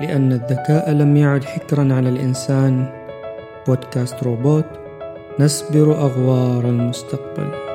لأن الذكاء لم يعد حكرا على الإنسان. بودكاست روبوت نسبر أغوار المستقبل.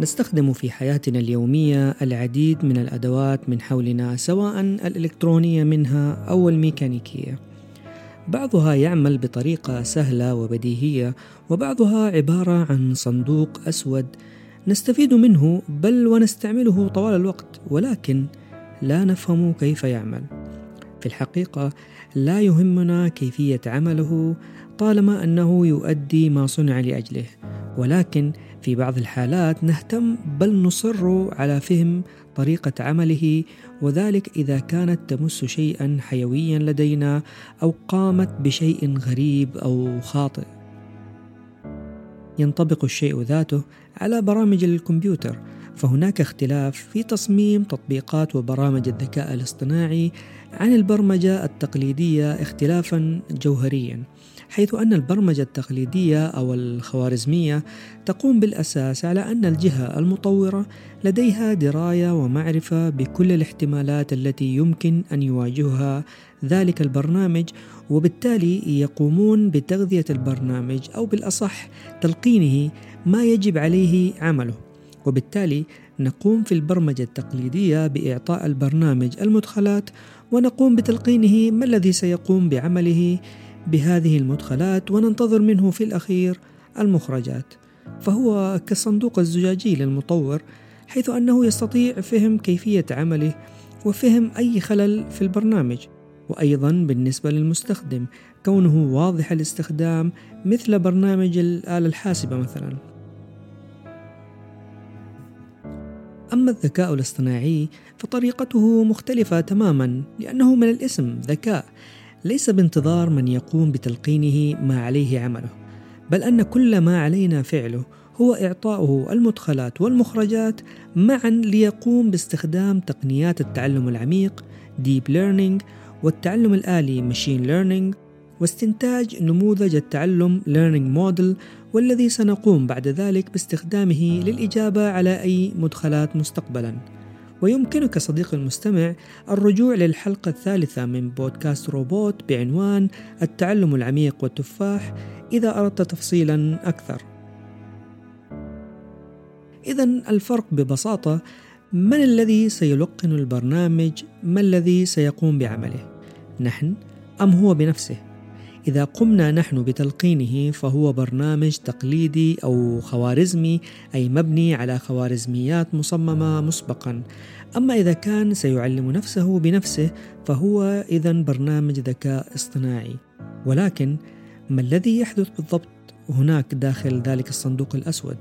نستخدم في حياتنا اليومية العديد من الأدوات من حولنا سواء الإلكترونية منها أو الميكانيكية. بعضها يعمل بطريقة سهلة وبديهية، وبعضها عبارة عن صندوق أسود نستفيد منه بل ونستعمله طوال الوقت، ولكن لا نفهم كيف يعمل. في الحقيقة لا يهمنا كيفية عمله طالما أنه يؤدي ما صنع لأجله، ولكن في بعض الحالات نهتم بل نصر على فهم طريقة عمله وذلك إذا كانت تمس شيئا حيويا لدينا أو قامت بشيء غريب أو خاطئ. ينطبق الشيء ذاته على برامج الكمبيوتر فهناك اختلاف في تصميم تطبيقات وبرامج الذكاء الاصطناعي عن البرمجة التقليدية اختلافا جوهريا حيث أن البرمجة التقليدية أو الخوارزمية تقوم بالأساس على أن الجهة المطورة لديها دراية ومعرفة بكل الاحتمالات التي يمكن أن يواجهها ذلك البرنامج وبالتالي يقومون بتغذية البرنامج أو بالأصح تلقينه ما يجب عليه عمله. وبالتالي نقوم في البرمجة التقليدية بإعطاء البرنامج المدخلات ونقوم بتلقينه ما الذي سيقوم بعمله بهذه المدخلات وننتظر منه في الأخير المخرجات. فهو كالصندوق الزجاجي للمطور حيث أنه يستطيع فهم كيفية عمله وفهم أي خلل في البرنامج. وأيضا بالنسبة للمستخدم كونه واضح الاستخدام مثل برنامج الآلة الحاسبة مثلا. أما الذكاء الاصطناعي فطريقته مختلفة تماما لأنه من الاسم ذكاء ليس بانتظار من يقوم بتلقينه ما عليه عمله بل أن كل ما علينا فعله هو إعطاؤه المدخلات والمخرجات معا ليقوم باستخدام تقنيات التعلم العميق Deep Learning والتعلم الآلي Machine Learning واستنتاج نموذج التعلم Learning Model والذي سنقوم بعد ذلك باستخدامه للإجابة على أي مدخلات مستقبلاً. ويمكنك صديقي المستمع الرجوع للحلقة الثالثة من بودكاست روبوت بعنوان التعلم العميق والتفاح إذا أردت تفصيلا أكثر. إذا الفرق ببساطة من الذي سيلقن البرنامج؟ ما الذي سيقوم بعمله؟ نحن أم هو بنفسه؟ إذا قمنا نحن بتلقينه فهو برنامج تقليدي أو خوارزمي أي مبني على خوارزميات مصممة مسبقا. أما إذا كان سيعلم نفسه بنفسه فهو إذا برنامج ذكاء اصطناعي. ولكن ما الذي يحدث بالضبط هناك داخل ذلك الصندوق الأسود؟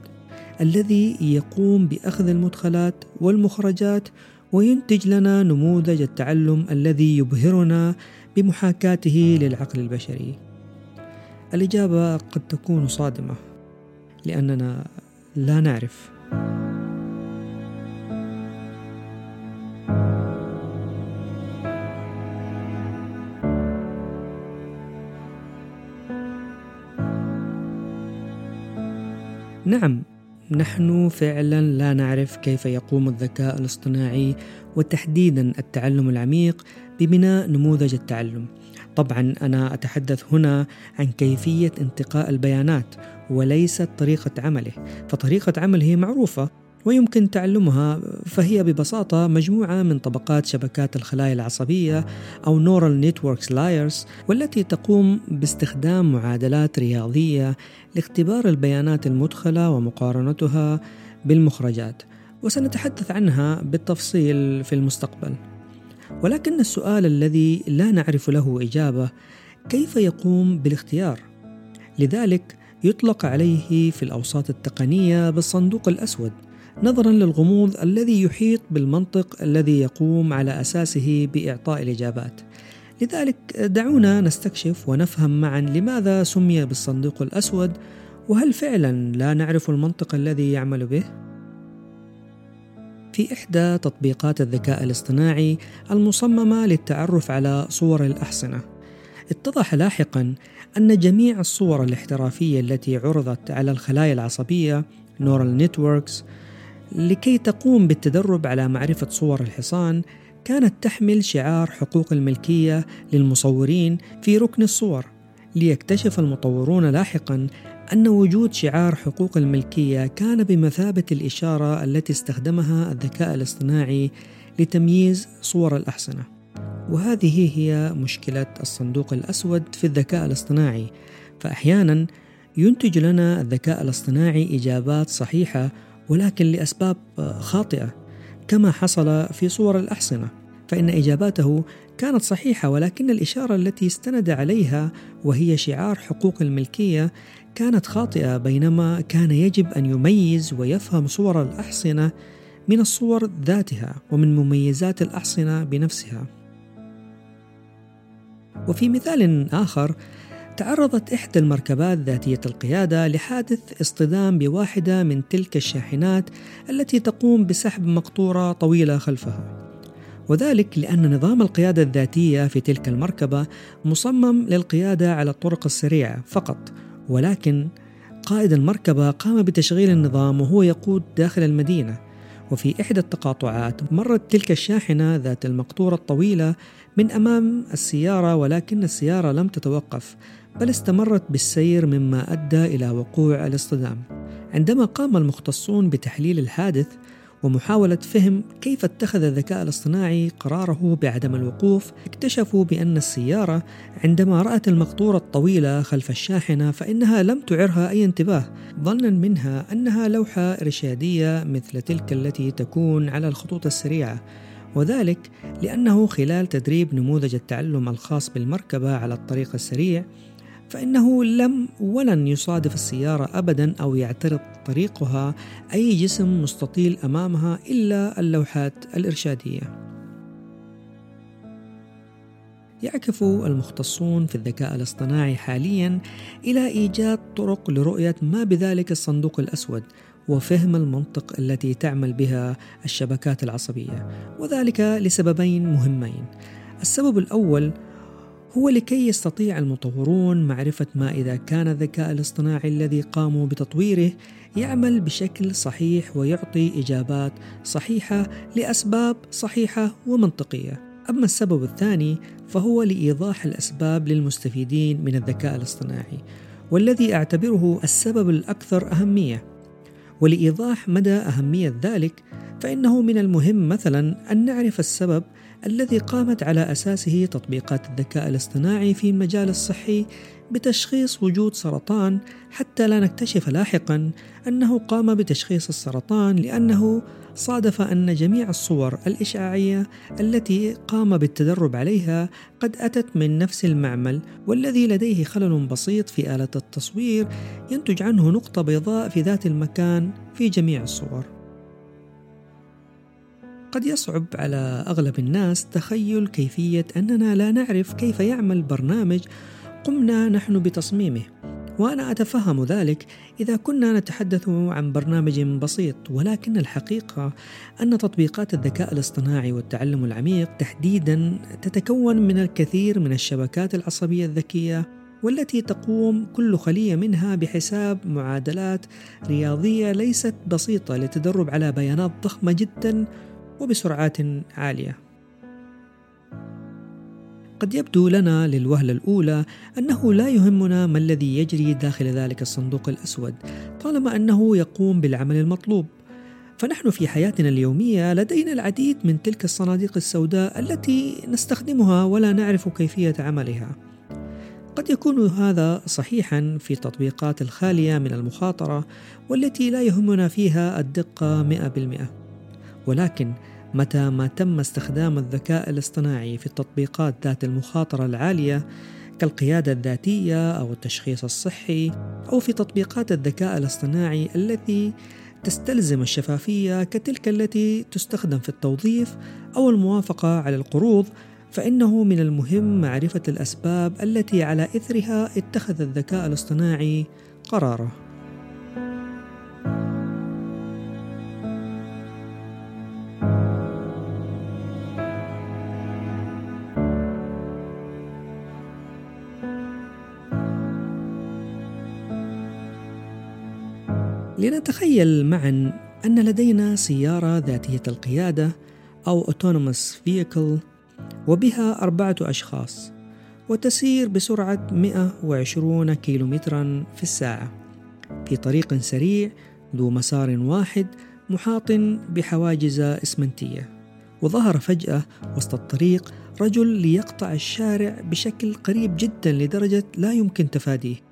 الذي يقوم بأخذ المدخلات والمخرجات وينتج لنا نموذج التعلم الذي يبهرنا بمحاكاته للعقل البشري. الإجابة قد تكون صادمة لأننا لا نعرف. نعم نحن فعلا لا نعرف كيف يقوم الذكاء الاصطناعي وتحديدا التعلم العميق ببناء نموذج التعلم. طبعا أنا أتحدث هنا عن كيفية انتقاء البيانات وليست طريقة عمله فطريقة عمله معروفة. ويمكن تعلمها فهي ببساطة مجموعة من طبقات شبكات الخلايا العصبية أو Neural Networks Layers والتي تقوم باستخدام معادلات رياضية لاختبار البيانات المدخلة ومقارنتها بالمخرجات. وسنتحدث عنها بالتفصيل في المستقبل. ولكن السؤال الذي لا نعرف له إجابة كيف يقوم بالاختيار؟ لذلك يطلق عليه في الأوساط التقنية بالصندوق الأسود. نظرا للغموض الذي يحيط بالمنطق الذي يقوم على أساسه بإعطاء الإجابات لذلك دعونا نستكشف ونفهم معا لماذا سمي بالصندوق الأسود وهل فعلا لا نعرف المنطق الذي يعمل به في إحدى تطبيقات الذكاء الاصطناعي المصممة للتعرف على صور الأحصنة. اتضح لاحقا أن جميع الصور الاحترافية التي عرضت على الخلايا العصبية نورال نتوركس لكي تقوم بالتدرب على معرفة صور الحصان كانت تحمل شعار حقوق الملكية للمصورين في ركن الصور ليكتشف المطورون لاحقا أن وجود شعار حقوق الملكية كان بمثابة الإشارة التي استخدمها الذكاء الاصطناعي لتمييز صور الأحصنة. وهذه هي مشكلة الصندوق الأسود في الذكاء الاصطناعي، فأحيانا ينتج لنا الذكاء الاصطناعي إجابات صحيحة ولكن لأسباب خاطئة، كما حصل في صور الأحصنة. فإن إجاباته كانت صحيحة ولكن الإشارة التي استند عليها وهي شعار حقوق الملكية كانت خاطئة بينما كان يجب أن يميز ويفهم صور الأحصنة من الصور ذاتها ومن مميزات الأحصنة بنفسها. وفي مثال آخر تعرضت إحدى المركبات ذاتية القيادة لحادث اصطدام بواحدة من تلك الشاحنات التي تقوم بسحب مقطورة طويلة خلفها. وذلك لأن نظام القيادة الذاتية في تلك المركبة مصمم للقيادة على الطرق السريعة فقط ولكن قائد المركبة قام بتشغيل النظام وهو يقود داخل المدينة وفي إحدى التقاطعات مرت تلك الشاحنة ذات المقطورة الطويلة من أمام السيارة ولكن السيارة لم تتوقف بل استمرت بالسير مما أدى إلى وقوع الاصطدام. عندما قام المختصون بتحليل الحادث ومحاولة فهم كيف اتخذ الذكاء الاصطناعي قراره بعدم الوقوف اكتشفوا بأن السيارة عندما رأت المقطورة الطويلة خلف الشاحنة فإنها لم تعرها أي انتباه ظنا منها أنها لوحة إرشادية مثل تلك التي تكون على الخطوط السريعة وذلك لأنه خلال تدريب نموذج التعلم الخاص بالمركبة على الطريق السريع فإنه لم ولن يصادف السيارة أبدا أو يعترض طريقها أي جسم مستطيل أمامها إلا اللوحات الإرشادية. يعكف المختصون في الذكاء الاصطناعي حاليا إلى إيجاد طرق لرؤية ما بذلك الصندوق الأسود وفهم المنطق التي تعمل بها الشبكات العصبية وذلك لسببين مهمين. السبب الأول هو لكي يستطيع المطورون معرفة ما إذا كان الذكاء الاصطناعي الذي قاموا بتطويره يعمل بشكل صحيح ويعطي إجابات صحيحة لأسباب صحيحة ومنطقية. أما السبب الثاني فهو لإيضاح الأسباب للمستفيدين من الذكاء الاصطناعي، والذي أعتبره السبب الأكثر أهمية. ولإيضاح مدى أهمية ذلك، فإنه من المهم مثلا أن نعرف السبب الذي قامت على أساسه تطبيقات الذكاء الاصطناعي في المجال الصحي بتشخيص وجود سرطان حتى لا نكتشف لاحقا أنه قام بتشخيص السرطان لأنه صادف أن جميع الصور الإشعاعية التي قام بالتدرب عليها قد أتت من نفس المعمل والذي لديه خلل بسيط في آلة التصوير ينتج عنه نقطة بيضاء في ذات المكان في جميع الصور. قد يصعب على أغلب الناس تخيل كيفية أننا لا نعرف كيف يعمل برنامج قمنا نحن بتصميمه. وأنا أتفهم ذلك إذا كنا نتحدث عن برنامج بسيط ولكن الحقيقة أن تطبيقات الذكاء الاصطناعي والتعلم العميق تحديدا تتكون من الكثير من الشبكات العصبية الذكية والتي تقوم كل خلية منها بحساب معادلات رياضية ليست بسيطة للتدرب على بيانات ضخمة جدا وبسرعات عالية. قد يبدو لنا للوهلة الأولى أنه لا يهمنا ما الذي يجري داخل ذلك الصندوق الأسود طالما أنه يقوم بالعمل المطلوب. فنحن في حياتنا اليومية لدينا العديد من تلك الصناديق السوداء التي نستخدمها ولا نعرف كيفية عملها. قد يكون هذا صحيحا في التطبيقات الخالية من المخاطرة والتي لا يهمنا فيها الدقة 100% ولكن متى ما تم استخدام الذكاء الاصطناعي في التطبيقات ذات المخاطرة العالية كالقيادة الذاتية أو التشخيص الصحي أو في تطبيقات الذكاء الاصطناعي التي تستلزم الشفافية كتلك التي تستخدم في التوظيف أو الموافقة على القروض فإنه من المهم معرفة الأسباب التي على إثرها اتخذ الذكاء الاصطناعي قراره. لنتخيل معا أن لدينا سيارة ذاتية القيادة أو Autonomous Vehicle وبها أربعة أشخاص وتسير بسرعة 120 كيلومترا في الساعة في طريق سريع ذو مسار واحد محاط بحواجز إسمنتية. وظهر فجأة وسط الطريق رجل ليقطع الشارع بشكل قريب جدا لدرجة لا يمكن تفاديه.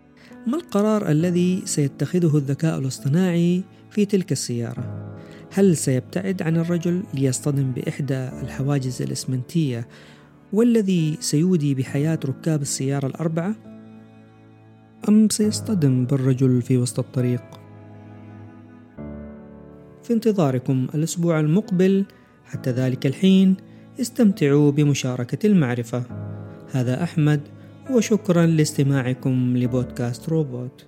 ما القرار الذي سيتخذه الذكاء الاصطناعي في تلك السيارة؟ هل سيبتعد عن الرجل ليصطدم بإحدى الحواجز الإسمنتية والذي سيودي بحياة ركاب السيارة الأربعة؟ أم سيصطدم بالرجل في وسط الطريق؟ في انتظاركم الأسبوع المقبل حتى ذلك الحين استمتعوا بمشاركة المعرفة هذا أحمد وشكرا لاستماعكم لبودكاست روبوت.